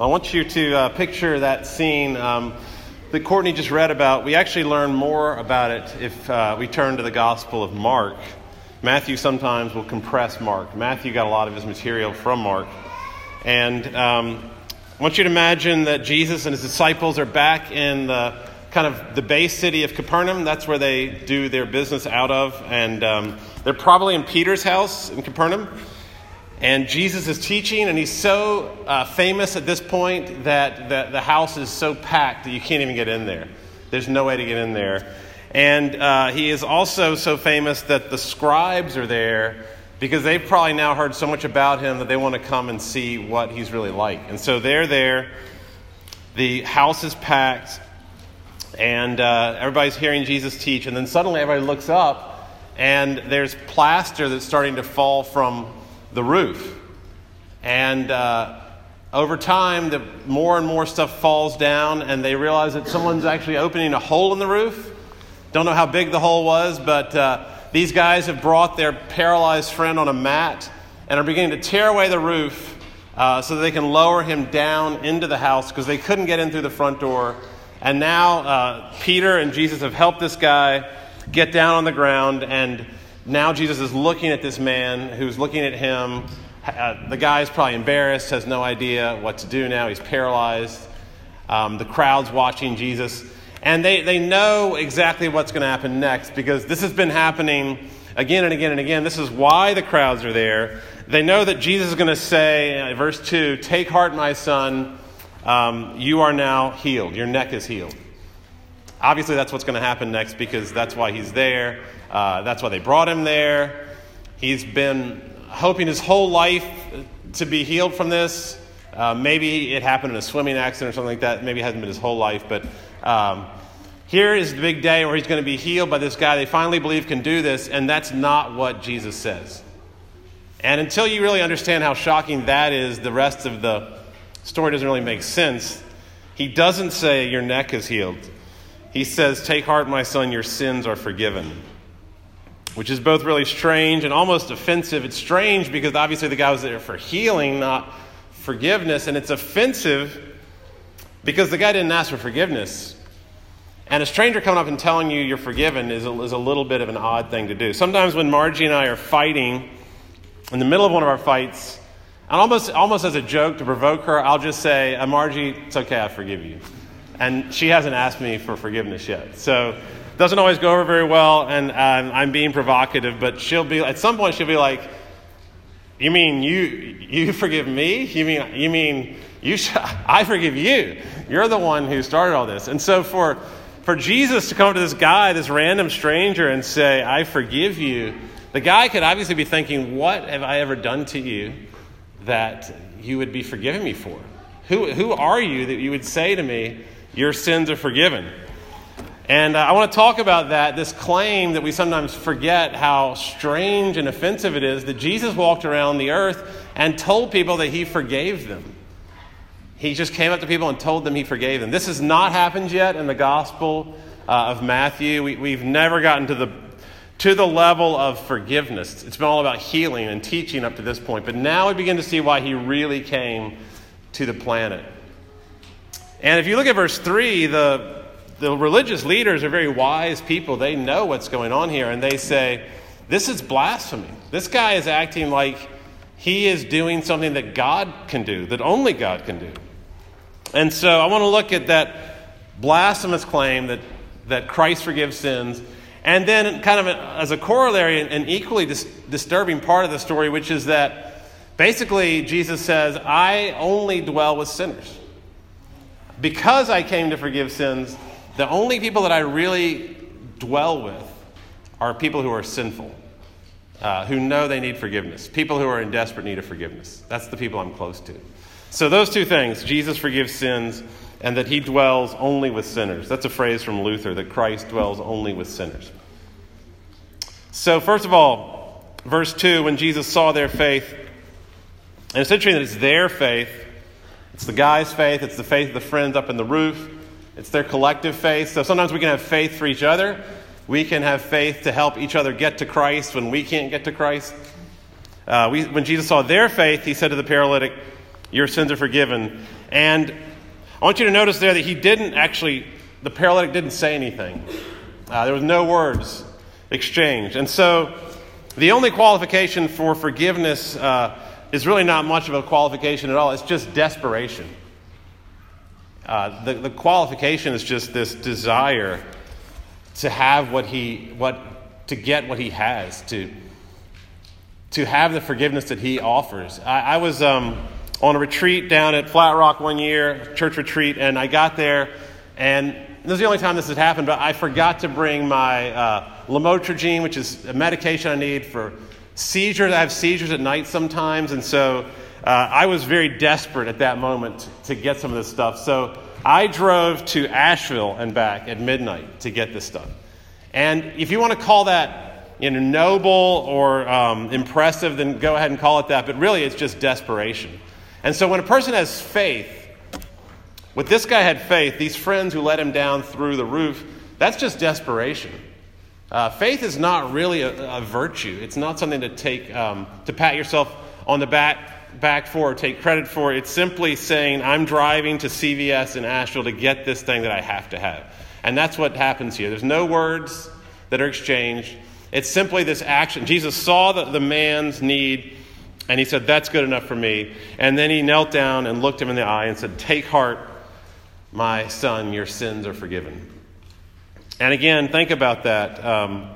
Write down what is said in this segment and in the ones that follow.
I want you to uh, picture that scene um, that Courtney just read about. We actually learn more about it if uh, we turn to the Gospel of Mark. Matthew sometimes will compress Mark. Matthew got a lot of his material from Mark. And um, I want you to imagine that Jesus and his disciples are back in the kind of the base city of Capernaum. That's where they do their business out of. And um, they're probably in Peter's house in Capernaum. And Jesus is teaching, and he's so uh, famous at this point that the, the house is so packed that you can't even get in there. There's no way to get in there. And uh, he is also so famous that the scribes are there because they've probably now heard so much about him that they want to come and see what he's really like. And so they're there. The house is packed, and uh, everybody's hearing Jesus teach. And then suddenly everybody looks up, and there's plaster that's starting to fall from the roof. And uh, over time, the more and more stuff falls down, and they realize that someone's actually opening a hole in the roof. Don't know how big the hole was, but uh, these guys have brought their paralyzed friend on a mat and are beginning to tear away the roof uh, so that they can lower him down into the house because they couldn't get in through the front door. And now uh, Peter and Jesus have helped this guy get down on the ground and now Jesus is looking at this man who's looking at him. Uh, the guy's probably embarrassed, has no idea what to do now. He's paralyzed. Um, the crowd's watching Jesus. And they, they know exactly what's going to happen next because this has been happening again and again and again. This is why the crowds are there. They know that Jesus is going to say, uh, verse 2, Take heart, my son. Um, you are now healed. Your neck is healed. Obviously, that's what's going to happen next because that's why he's there. Uh, that's why they brought him there. He's been hoping his whole life to be healed from this. Uh, maybe it happened in a swimming accident or something like that. Maybe it hasn't been his whole life. But um, here is the big day where he's going to be healed by this guy they finally believe can do this, and that's not what Jesus says. And until you really understand how shocking that is, the rest of the story doesn't really make sense. He doesn't say, Your neck is healed. He says, Take heart, my son, your sins are forgiven which is both really strange and almost offensive. It's strange because obviously the guy was there for healing, not forgiveness, and it's offensive because the guy didn't ask for forgiveness. And a stranger coming up and telling you you're forgiven is a, is a little bit of an odd thing to do. Sometimes when Margie and I are fighting, in the middle of one of our fights, and almost, almost as a joke to provoke her, I'll just say, uh, Margie, it's okay, I forgive you. And she hasn't asked me for forgiveness yet. So doesn't always go over very well, and um, I'm being provocative, but she'll be, at some point, she'll be like, You mean you, you forgive me? You mean, you mean you sh- I forgive you? You're the one who started all this. And so for, for Jesus to come to this guy, this random stranger, and say, I forgive you, the guy could obviously be thinking, What have I ever done to you that you would be forgiving me for? Who, who are you that you would say to me, Your sins are forgiven? And uh, I want to talk about that, this claim that we sometimes forget how strange and offensive it is that Jesus walked around the earth and told people that he forgave them. He just came up to people and told them he forgave them. This has not happened yet in the Gospel uh, of Matthew. We, we've never gotten to the, to the level of forgiveness. It's been all about healing and teaching up to this point. But now we begin to see why he really came to the planet. And if you look at verse 3, the, the religious leaders are very wise people. They know what's going on here, and they say, This is blasphemy. This guy is acting like he is doing something that God can do, that only God can do. And so I want to look at that blasphemous claim that, that Christ forgives sins. And then, kind of as a corollary, an equally dis- disturbing part of the story, which is that basically Jesus says, I only dwell with sinners. Because I came to forgive sins, the only people that I really dwell with are people who are sinful, uh, who know they need forgiveness, people who are in desperate need of forgiveness. That's the people I'm close to. So, those two things Jesus forgives sins and that he dwells only with sinners. That's a phrase from Luther that Christ dwells only with sinners. So, first of all, verse 2 when Jesus saw their faith, and it's interesting that it's their faith, it's the guy's faith, it's the faith of the friends up in the roof. It's their collective faith. So sometimes we can have faith for each other. We can have faith to help each other get to Christ when we can't get to Christ. Uh, we, when Jesus saw their faith, he said to the paralytic, your sins are forgiven. And I want you to notice there that he didn't actually, the paralytic didn't say anything. Uh, there was no words exchanged. And so the only qualification for forgiveness uh, is really not much of a qualification at all. It's just desperation. Uh, the, the qualification is just this desire to have what he, what, to get what he has, to, to have the forgiveness that he offers. I, I was um, on a retreat down at Flat Rock one year, church retreat, and I got there, and this is the only time this has happened, but I forgot to bring my uh, lamotrigine, which is a medication I need for seizures. I have seizures at night sometimes, and so uh, I was very desperate at that moment to get some of this stuff. So I drove to Asheville and back at midnight to get this stuff. And if you want to call that you know, noble or um, impressive, then go ahead and call it that. But really, it's just desperation. And so when a person has faith, what this guy had faith, these friends who let him down through the roof, that's just desperation. Uh, faith is not really a, a, virtue. It's not something to take um, to pat yourself on the back back for or take credit for. It's simply saying, "I'm driving to CVS in Asheville to get this thing that I have to have," and that's what happens here. There's no words that are exchanged. It's simply this action. Jesus saw the, the man's need, and he said, That's good enough for me. And then he knelt down and looked him in the eye and said, Take heart, my son, your sins are forgiven. And again, think about that. Um,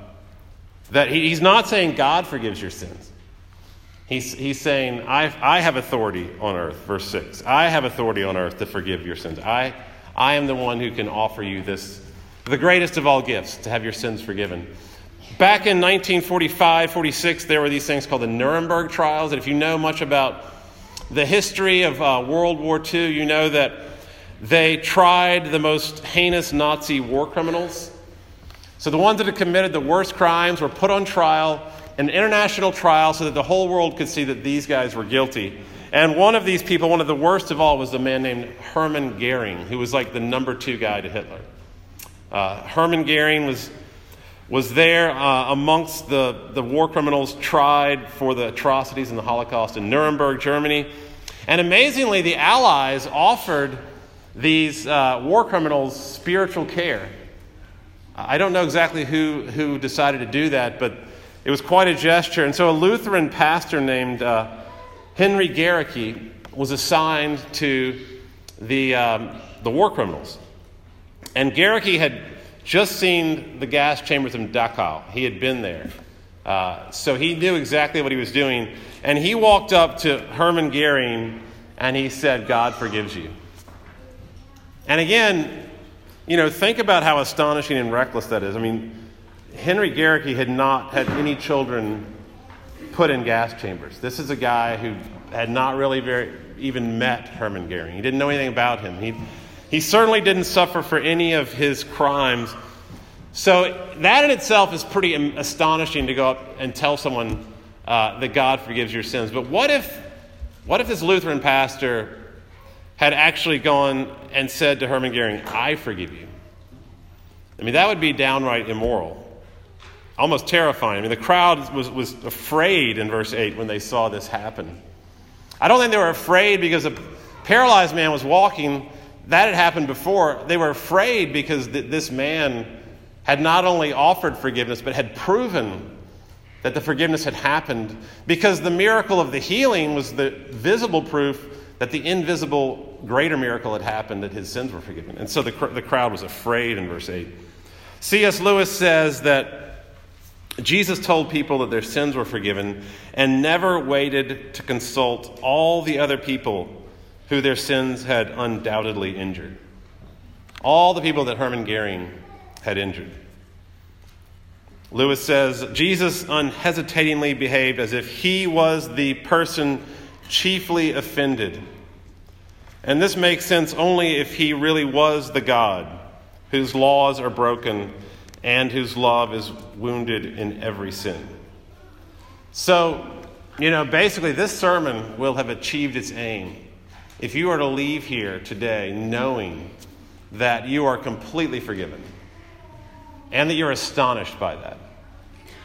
that he, he's not saying God forgives your sins. He's, he's saying, I, I have authority on earth, verse 6. I have authority on earth to forgive your sins. I, I am the one who can offer you this, the greatest of all gifts, to have your sins forgiven. Back in 1945 46, there were these things called the Nuremberg trials. And if you know much about the history of uh, World War II, you know that they tried the most heinous Nazi war criminals. So the ones that had committed the worst crimes were put on trial, an international trial, so that the whole world could see that these guys were guilty. And one of these people, one of the worst of all, was a man named Hermann Goering, who was like the number two guy to Hitler. Uh, Hermann Goering was was there uh, amongst the, the war criminals tried for the atrocities in the Holocaust in Nuremberg, Germany. And amazingly, the Allies offered these uh, war criminals spiritual care. I don't know exactly who, who decided to do that, but it was quite a gesture. And so a Lutheran pastor named uh, Henry Gerecke was assigned to the, um, the war criminals. And Gerecke had just seen the gas chambers in Dachau. He had been there. Uh, so he knew exactly what he was doing. And he walked up to Hermann Goering and he said, God forgives you. And again, you know, think about how astonishing and reckless that is. I mean, Henry Gerecke had not had any children put in gas chambers. This is a guy who had not really very, even met Hermann Goering. He didn't know anything about him. He, he certainly didn't suffer for any of his crimes. So, that in itself is pretty astonishing to go up and tell someone uh, that God forgives your sins. But what if, what if this Lutheran pastor had actually gone and said to Hermann Goering, I forgive you? I mean, that would be downright immoral, almost terrifying. I mean, the crowd was, was afraid in verse 8 when they saw this happen. I don't think they were afraid because a paralyzed man was walking that had happened before. They were afraid because th- this man had not only offered forgiveness, but had proven that the forgiveness had happened because the miracle of the healing was the visible proof that the invisible greater miracle had happened, that his sins were forgiven. And so the, the crowd was afraid in verse 8. C.S. Lewis says that Jesus told people that their sins were forgiven and never waited to consult all the other people who their sins had undoubtedly injured. All the people that Hermann Goering had injured. Lewis says Jesus unhesitatingly behaved as if he was the person chiefly offended. And this makes sense only if he really was the God whose laws are broken and whose love is wounded in every sin. So, you know, basically, this sermon will have achieved its aim if you are to leave here today knowing that you are completely forgiven and that you're astonished by that,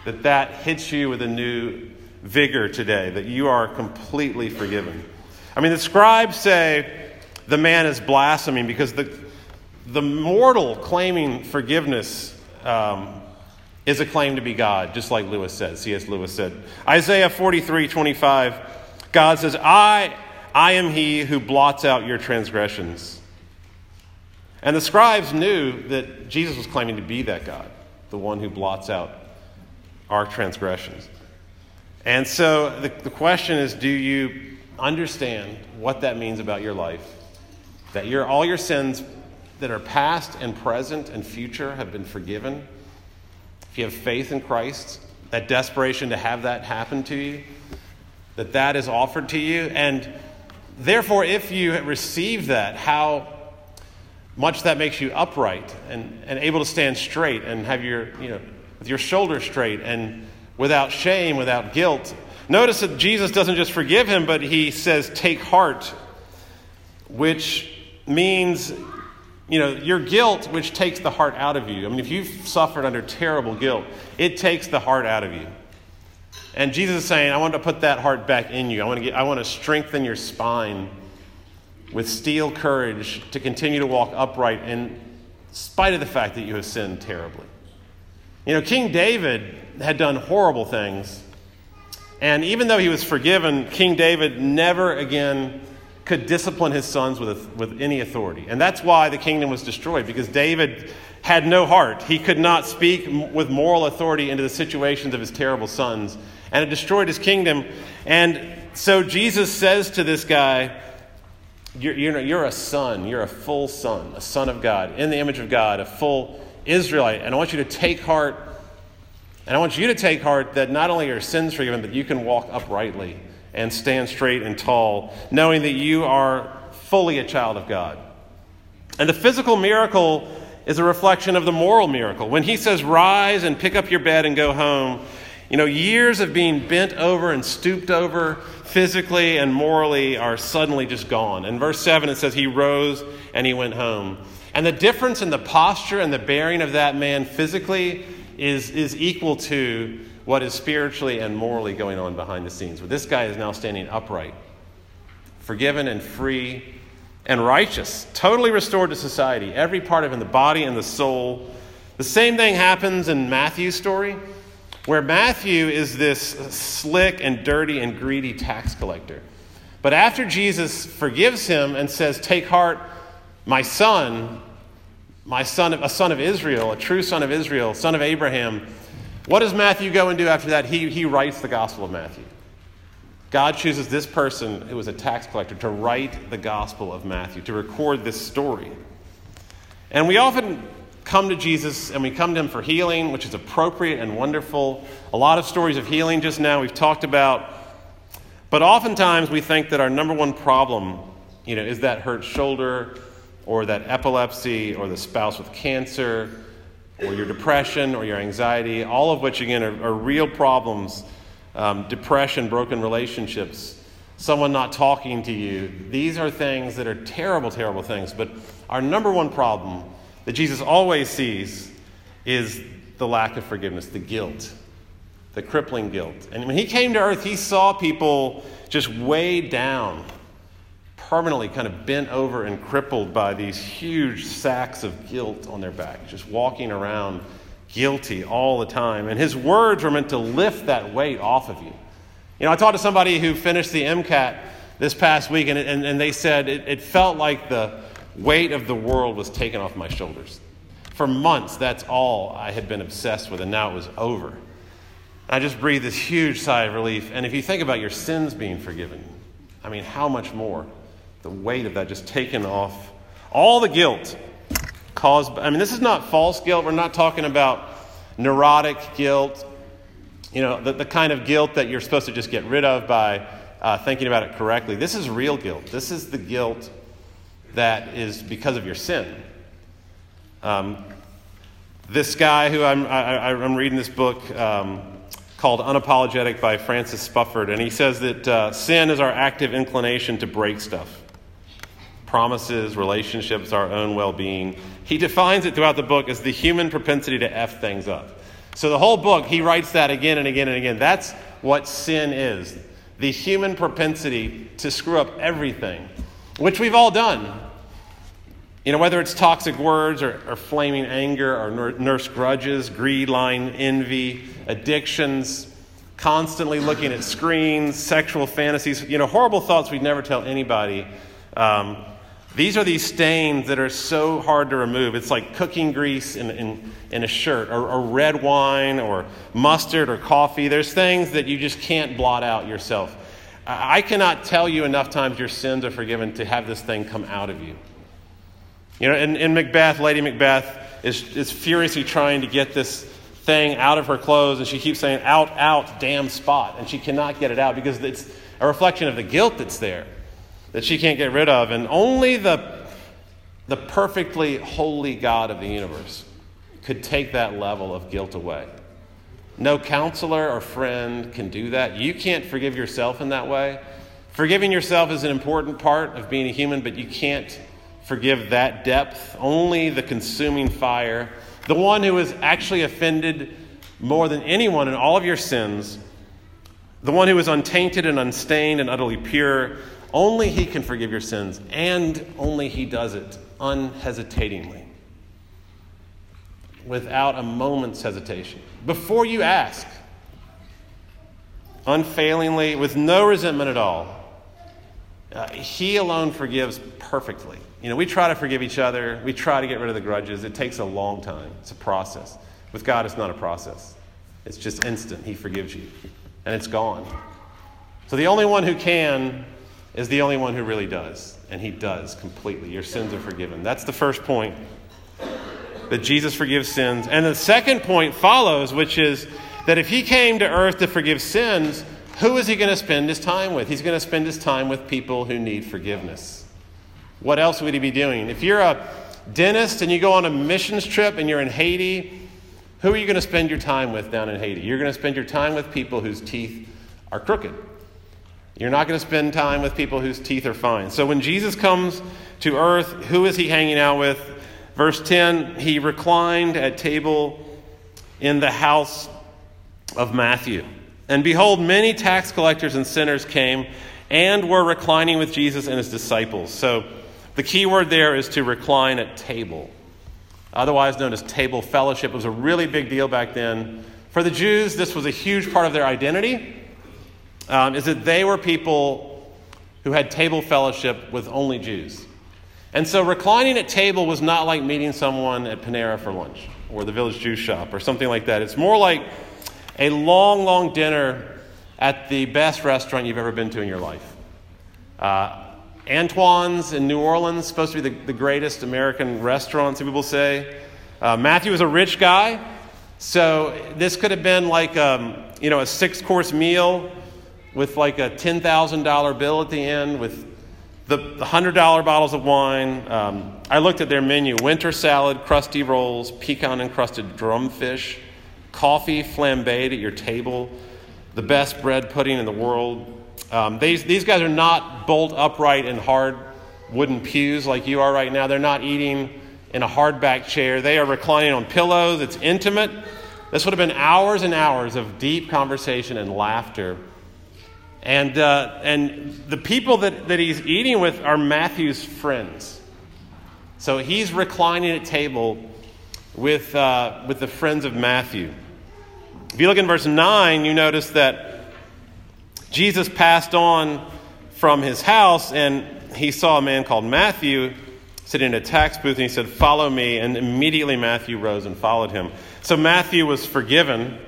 that that hits you with a new vigor today, that you are completely forgiven. I mean, the scribes say the man is blaspheming because the, the mortal claiming forgiveness um, is a claim to be God, just like Lewis said, C.S. Lewis said. Isaiah 43 25, God says, I, I am he who blots out your transgressions. And the scribes knew that Jesus was claiming to be that God, the one who blots out our transgressions. And so the, the question is do you understand what that means about your life? That your, all your sins that are past and present and future have been forgiven? If you have faith in Christ, that desperation to have that happen to you, that that is offered to you, and therefore, if you receive that, how much that makes you upright and, and able to stand straight and have your, you know, with your shoulders straight and without shame, without guilt. Notice that Jesus doesn't just forgive him, but he says, take heart, which means, you know, your guilt, which takes the heart out of you. I mean, if you've suffered under terrible guilt, it takes the heart out of you. And Jesus is saying, I want to put that heart back in you. I want to, get, I want to strengthen your spine with steel courage to continue to walk upright in spite of the fact that you have sinned terribly. You know, King David had done horrible things. And even though he was forgiven, King David never again could discipline his sons with, with any authority. And that's why the kingdom was destroyed, because David had no heart. He could not speak with moral authority into the situations of his terrible sons. And it destroyed his kingdom. And so Jesus says to this guy, you're, you're, you're a son. You're a full son, a son of God, in the image of God, a full Israelite. And I want you to take heart, and I want you to take heart that not only are sins forgiven, but you can walk uprightly and stand straight and tall, knowing that you are fully a child of God. And the physical miracle is a reflection of the moral miracle. When he says, Rise and pick up your bed and go home, you know, years of being bent over and stooped over physically and morally are suddenly just gone. In verse 7, it says, He rose and he went home. And the difference in the posture and the bearing of that man physically is, is equal to what is spiritually and morally going on behind the scenes. But this guy is now standing upright, forgiven and free and righteous, totally restored to society, every part of him, the body and the soul. The same thing happens in Matthew's story where Matthew is this slick and dirty and greedy tax collector. But after Jesus forgives him and says, Take heart, my son, my son, a son of Israel, a true son of Israel, son of Abraham, what does Matthew go and do after that? He, he writes the Gospel of Matthew. God chooses this person who was a tax collector to write the Gospel of Matthew, to record this story. And we often come to Jesus and we come to him for healing, which is appropriate and wonderful. A lot of stories of healing just now we've talked about. But oftentimes we think that our number one problem, you know, is that hurt shoulder or that epilepsy or the spouse with cancer or your depression or your anxiety, all of which, again, are, are real problems. Um, depression, broken relationships, someone not talking to you. These are things that are terrible, terrible things. But our number one problem that Jesus always sees is the lack of forgiveness, the guilt, the crippling guilt. And when he came to earth, he saw people just weighed down, permanently kind of bent over and crippled by these huge sacks of guilt on their back, just walking around guilty all the time. And his words were meant to lift that weight off of you. You know, I talked to somebody who finished the MCAT this past week, and, and, and they said it, it felt like the weight of the world was taken off my shoulders. For months, that's all I had been obsessed with, and now it was over. I just breathed this huge sigh of relief. And if you think about your sins being forgiven, I mean, how much more? The weight of that just taken off. All the guilt caused, I mean, this is not false guilt. We're not talking about neurotic guilt, you know, the, the kind of guilt that you're supposed to just get rid of by uh, thinking about it correctly. This is real guilt. This is the guilt that is because of your sin. Um, this guy who I'm, I, am reading this book um, called Unapologetic by Francis Spufford, and he says that uh, sin is our active inclination to break stuff promises, relationships, our own well being. He defines it throughout the book as the human propensity to F things up. So the whole book, he writes that again and again and again. That's what sin is the human propensity to screw up everything, which we've all done. You know, whether it's toxic words or, or flaming anger or nurse grudges, greed, lying, envy, addictions, constantly looking at screens, sexual fantasies, you know, horrible thoughts we'd never tell anybody. Um, these are these stains that are so hard to remove. It's like cooking grease in, in, in a shirt, or, or red wine, or mustard, or coffee. There's things that you just can't blot out yourself. I cannot tell you enough times your sins are forgiven to have this thing come out of you. You know, in, in Macbeth, Lady Macbeth is, is furiously trying to get this thing out of her clothes, and she keeps saying, out, out, damn spot. And she cannot get it out because it's a reflection of the guilt that's there that she can't get rid of. And only the, the perfectly holy God of the universe could take that level of guilt away. No counselor or friend can do that. You can't forgive yourself in that way. Forgiving yourself is an important part of being a human, but you can't forgive that depth. Only the consuming fire, the one who has actually offended more than anyone in all of your sins, the one who is untainted and unstained and utterly pure, only He can forgive your sins, and only He does it unhesitatingly, without a moment's hesitation. Before you ask, unfailingly, with no resentment at all, uh, He alone forgives perfectly. You know, we try to forgive each other, we try to get rid of the grudges. It takes a long time, it's a process. With God, it's not a process, it's just instant. He forgives you, and it's gone. So the only one who can is the only one who really does. And he does completely. Your sins are forgiven. That's the first point that Jesus forgives sins. And the second point follows, which is that if he came to earth to forgive sins, who is he going to spend his time with? He's going to spend his time with people who need forgiveness. What else would he be doing? If you're a dentist and you go on a missions trip and you're in Haiti, who are you going to spend your time with down in Haiti? You're going to spend your time with people whose teeth are crooked. You're not going to spend time with people whose teeth are fine. So when Jesus comes to earth, who is he hanging out with? Verse 10 He reclined at table in the house of Matthew. And behold, many tax collectors and sinners came and were reclining with Jesus and his disciples. So the key word there is to recline at table, otherwise known as table fellowship. It was a really big deal back then. For the Jews, this was a huge part of their identity um, is that they were people who had table fellowship with only Jews. And so reclining at table was not like meeting someone at Panera for lunch or the village juice shop or something like that. It's more like a long, long dinner at the best restaurant you've ever been to in your life. Uh, Antoine's in New Orleans, supposed to be the, the greatest American restaurant, some people say. Uh, Matthew was a rich guy, so this could have been like um, you know a six course meal with like a $10,000 bill at the end with the $100 bottles of wine. Um, I looked at their menu winter salad, crusty rolls, pecan encrusted drumfish, coffee flambéed at your table, the best bread pudding in the world. Um, these, these guys are not bolt upright in hard wooden pews like you are right now. They're not eating in a hardback chair. They are reclining on pillows. It's intimate. This would have been hours and hours of deep conversation and laughter and, uh, and the people that, that he's eating with are Matthew's friends. So he's reclining at table with, uh, with the friends of Matthew. If you look in verse 9, you notice that Jesus passed on from his house and he saw a man called Matthew sitting in a tax booth and he said, Follow me. And immediately Matthew rose and followed him. So Matthew was forgiven.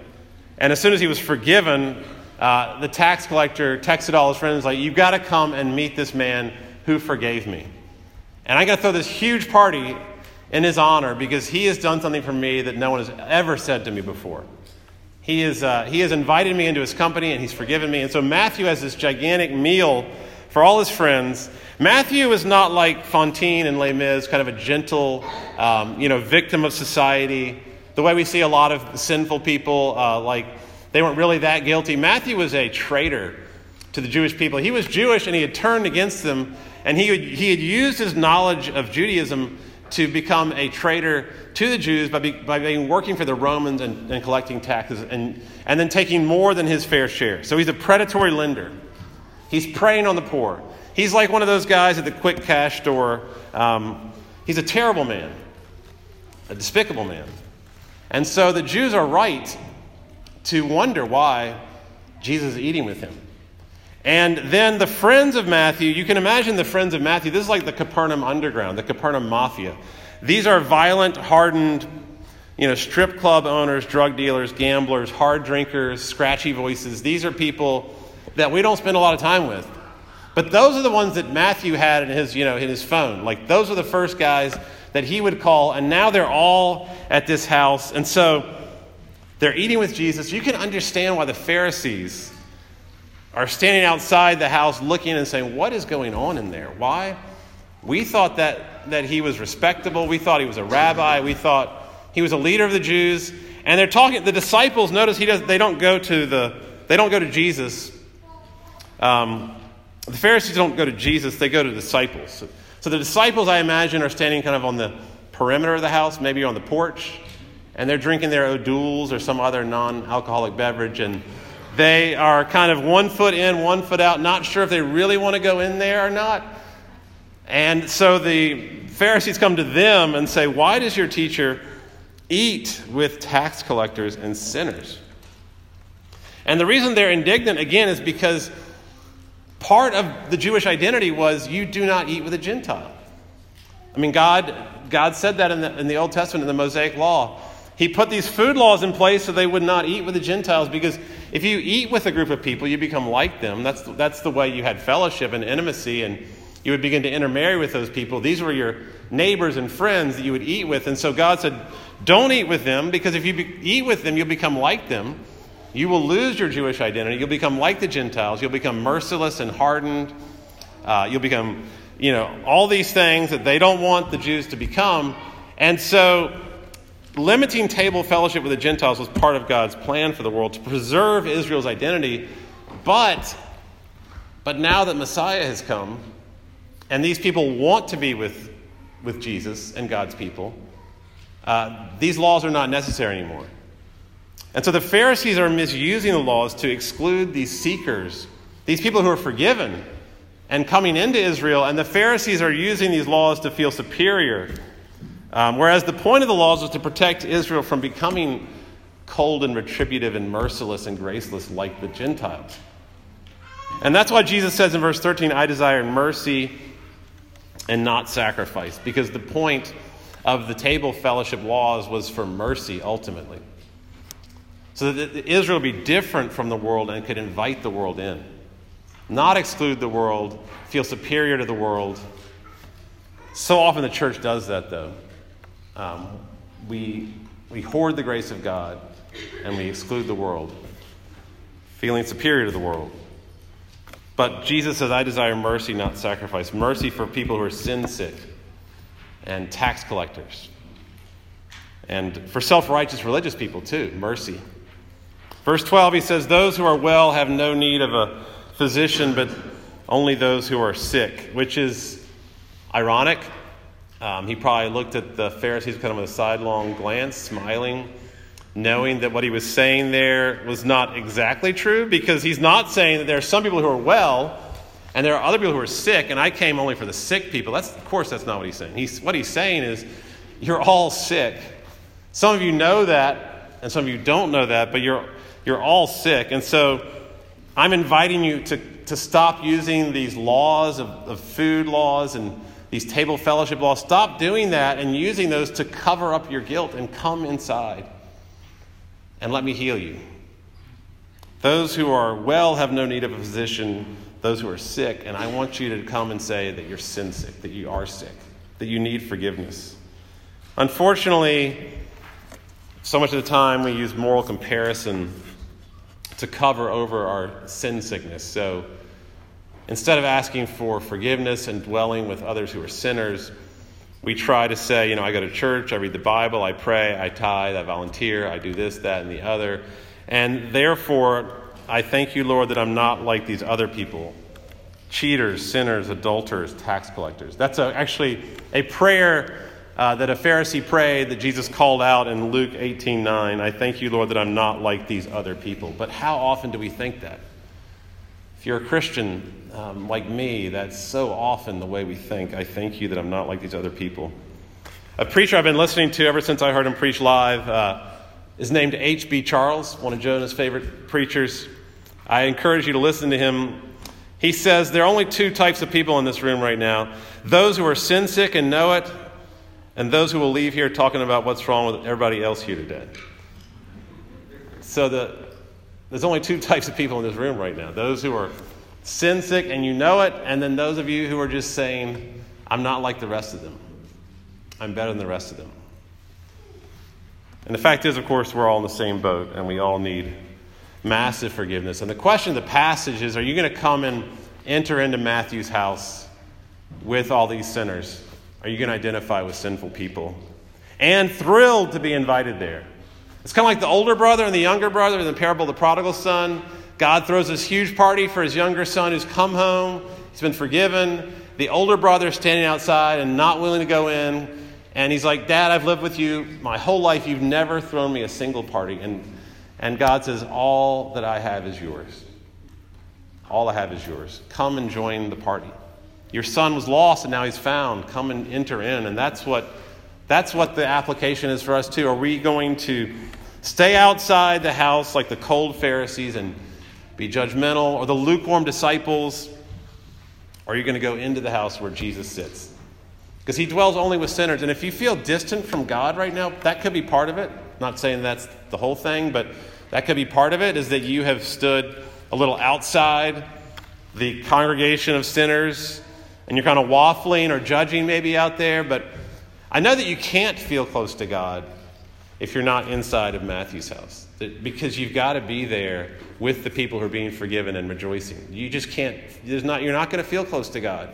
And as soon as he was forgiven, uh, the tax collector texted all his friends, like, You've got to come and meet this man who forgave me. And I got to throw this huge party in his honor because he has done something for me that no one has ever said to me before. He, is, uh, he has invited me into his company and he's forgiven me. And so Matthew has this gigantic meal for all his friends. Matthew is not like Fantine and Les Mis, kind of a gentle, um, you know, victim of society. The way we see a lot of sinful people, uh, like they weren't really that guilty. Matthew was a traitor to the Jewish people. He was Jewish and he had turned against them, and he, had, he had used his knowledge of Judaism to become a traitor to the Jews by, be, by being working for the Romans and, and collecting taxes and, and then taking more than his fair share. So he's a predatory lender. He's preying on the poor. He's like one of those guys at the quick cash store. Um, he's a terrible man, a despicable man. And so the Jews are right to wonder why Jesus is eating with him. And then the friends of Matthew, you can imagine the friends of Matthew. This is like the Capernaum underground, the Capernaum mafia. These are violent, hardened, you know, strip club owners, drug dealers, gamblers, hard drinkers, scratchy voices. These are people that we don't spend a lot of time with. But those are the ones that Matthew had in his, you know, in his phone. Like those are the first guys that he would call, and now they're all at this house. And so they're eating with Jesus. You can understand why the Pharisees are standing outside the house looking and saying, What is going on in there? Why? We thought that, that he was respectable. We thought he was a rabbi. We thought he was a leader of the Jews. And they're talking, the disciples, notice he does, they don't go to the, they don't go to Jesus. Um, the Pharisees don't go to Jesus, they go to disciples. So, so the disciples, I imagine, are standing kind of on the perimeter of the house, maybe on the porch, and they're drinking their O'Doul's or some other non alcoholic beverage. And they are kind of one foot in, one foot out, not sure if they really want to go in there or not. And so the Pharisees come to them and say, Why does your teacher eat with tax collectors and sinners? And the reason they're indignant, again, is because part of the Jewish identity was you do not eat with a Gentile. I mean, God, God said that in the, in the Old Testament, in the Mosaic Law. He put these food laws in place so they would not eat with the Gentiles because if you eat with a group of people, you become like them. That's, that's the way you had fellowship and intimacy, and you would begin to intermarry with those people. These were your neighbors and friends that you would eat with. And so God said, Don't eat with them because if you be- eat with them, you'll become like them. You will lose your Jewish identity. You'll become like the Gentiles. You'll become merciless and hardened. Uh, you'll become, you know, all these things that they don't want the Jews to become. And so limiting table fellowship with the Gentiles was part of God's plan for the world to preserve Israel's identity. But, but now that Messiah has come, and these people want to be with, with Jesus and God's people, uh, these laws are not necessary anymore. And so the Pharisees are misusing the laws to exclude these seekers, these people who are forgiven and coming into Israel, and the Pharisees are using these laws to feel superior um, whereas the point of the laws was to protect Israel from becoming cold and retributive and merciless and graceless like the Gentiles. And that's why Jesus says in verse 13, I desire mercy and not sacrifice, because the point of the table fellowship laws was for mercy ultimately. So that Israel be different from the world and could invite the world in, not exclude the world, feel superior to the world. So often the church does that, though. Um, we, we hoard the grace of God and we exclude the world, feeling superior to the world. But Jesus says, I desire mercy, not sacrifice. Mercy for people who are sin sick and tax collectors. And for self righteous religious people, too, mercy. Verse 12, he says, Those who are well have no need of a physician, but only those who are sick, which is ironic um, he probably looked at the Pharisees kind of with a sidelong glance, smiling, knowing that what he was saying there was not exactly true, because he's not saying that there are some people who are well and there are other people who are sick, and I came only for the sick people. That's, of course, that's not what he's saying. He's, what he's saying is, you're all sick. Some of you know that, and some of you don't know that, but you're, you're all sick. And so I'm inviting you to, to stop using these laws of, of food laws and these table fellowship laws. Stop doing that and using those to cover up your guilt and come inside and let me heal you. Those who are well have no need of a physician, those who are sick, and I want you to come and say that you're sin sick, that you are sick, that you need forgiveness. Unfortunately, so much of the time we use moral comparison to cover over our sin sickness. So, Instead of asking for forgiveness and dwelling with others who are sinners, we try to say, you know, I go to church, I read the Bible, I pray, I tithe, I volunteer, I do this, that, and the other. And therefore, I thank you, Lord, that I'm not like these other people cheaters, sinners, adulterers, tax collectors. That's a, actually a prayer uh, that a Pharisee prayed that Jesus called out in Luke 18 9. I thank you, Lord, that I'm not like these other people. But how often do we think that? If you're a Christian um, like me, that's so often the way we think. I thank you that I'm not like these other people. A preacher I've been listening to ever since I heard him preach live uh, is named H.B. Charles, one of Jonah's favorite preachers. I encourage you to listen to him. He says there are only two types of people in this room right now those who are sin sick and know it, and those who will leave here talking about what's wrong with everybody else here today. So the, there's only two types of people in this room right now those who are sin sick and you know it, and then those of you who are just saying, I'm not like the rest of them. I'm better than the rest of them. And the fact is, of course, we're all in the same boat and we all need massive forgiveness. And the question of the passage is are you going to come and enter into Matthew's house with all these sinners? Are you going to identify with sinful people? And thrilled to be invited there. It's kind of like the older brother and the younger brother in the parable of the prodigal son. God throws this huge party for his younger son who's come home, he's been forgiven. The older brother is standing outside and not willing to go in. And he's like, Dad, I've lived with you my whole life. You've never thrown me a single party. And, and God says, All that I have is yours. All I have is yours. Come and join the party. Your son was lost and now he's found. Come and enter in. And that's what, that's what the application is for us, too. Are we going to stay outside the house like the cold Pharisees and be judgmental, or the lukewarm disciples? Or are you going to go into the house where Jesus sits? Because he dwells only with sinners. And if you feel distant from God right now, that could be part of it. not saying that's the whole thing, but that could be part of it, is that you have stood a little outside the congregation of sinners and you're kind of waffling or judging maybe out there. But I know that you can't feel close to God if you're not inside of Matthew's house. Because you've got to be there with the people who are being forgiven and rejoicing. You just can't, there's not, you're not going to feel close to God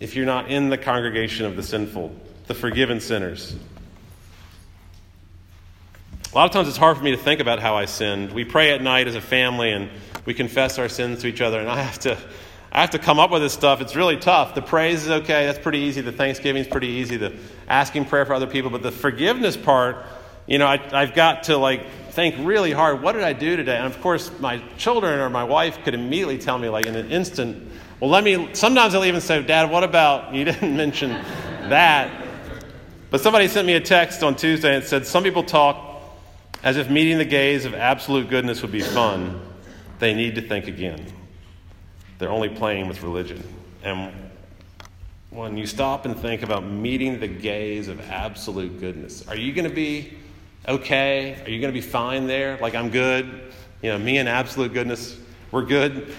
if you're not in the congregation of the sinful, the forgiven sinners. A lot of times it's hard for me to think about how I sinned. We pray at night as a family and we confess our sins to each other, and I have to. I have to come up with this stuff. It's really tough. The praise is okay. That's pretty easy. The thanksgiving is pretty easy. The asking prayer for other people. But the forgiveness part, you know, I, I've got to like think really hard. What did I do today? And of course, my children or my wife could immediately tell me, like in an instant, well, let me, sometimes they'll even say, Dad, what about, you didn't mention that. But somebody sent me a text on Tuesday and said, Some people talk as if meeting the gaze of absolute goodness would be fun. They need to think again. They're only playing with religion. And when you stop and think about meeting the gaze of absolute goodness, are you going to be okay? Are you going to be fine there? Like, I'm good? You know, me and absolute goodness, we're good.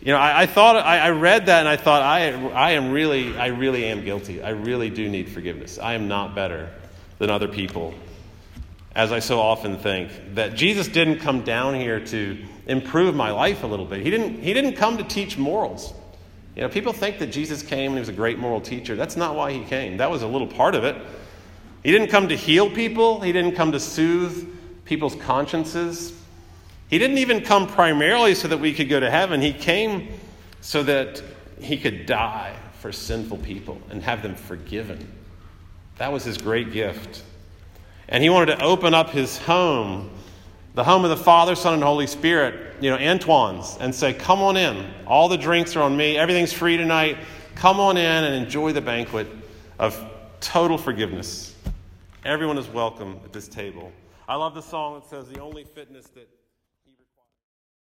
You know, I, I thought I, I, read that and I thought I, I am really, I really am guilty. I really do need forgiveness. I am not better than other people, as I so often think. That Jesus didn't come down here to improve my life a little bit. He didn't. He didn't come to teach morals. You know, people think that Jesus came and he was a great moral teacher. That's not why he came. That was a little part of it. He didn't come to heal people. He didn't come to soothe people's consciences. He didn't even come primarily so that we could go to heaven. He came so that he could die for sinful people and have them forgiven. That was his great gift. And he wanted to open up his home, the home of the Father, Son, and Holy Spirit, you know, Antoine's, and say, Come on in. All the drinks are on me. Everything's free tonight. Come on in and enjoy the banquet of total forgiveness. Everyone is welcome at this table. I love the song that says, The only fitness that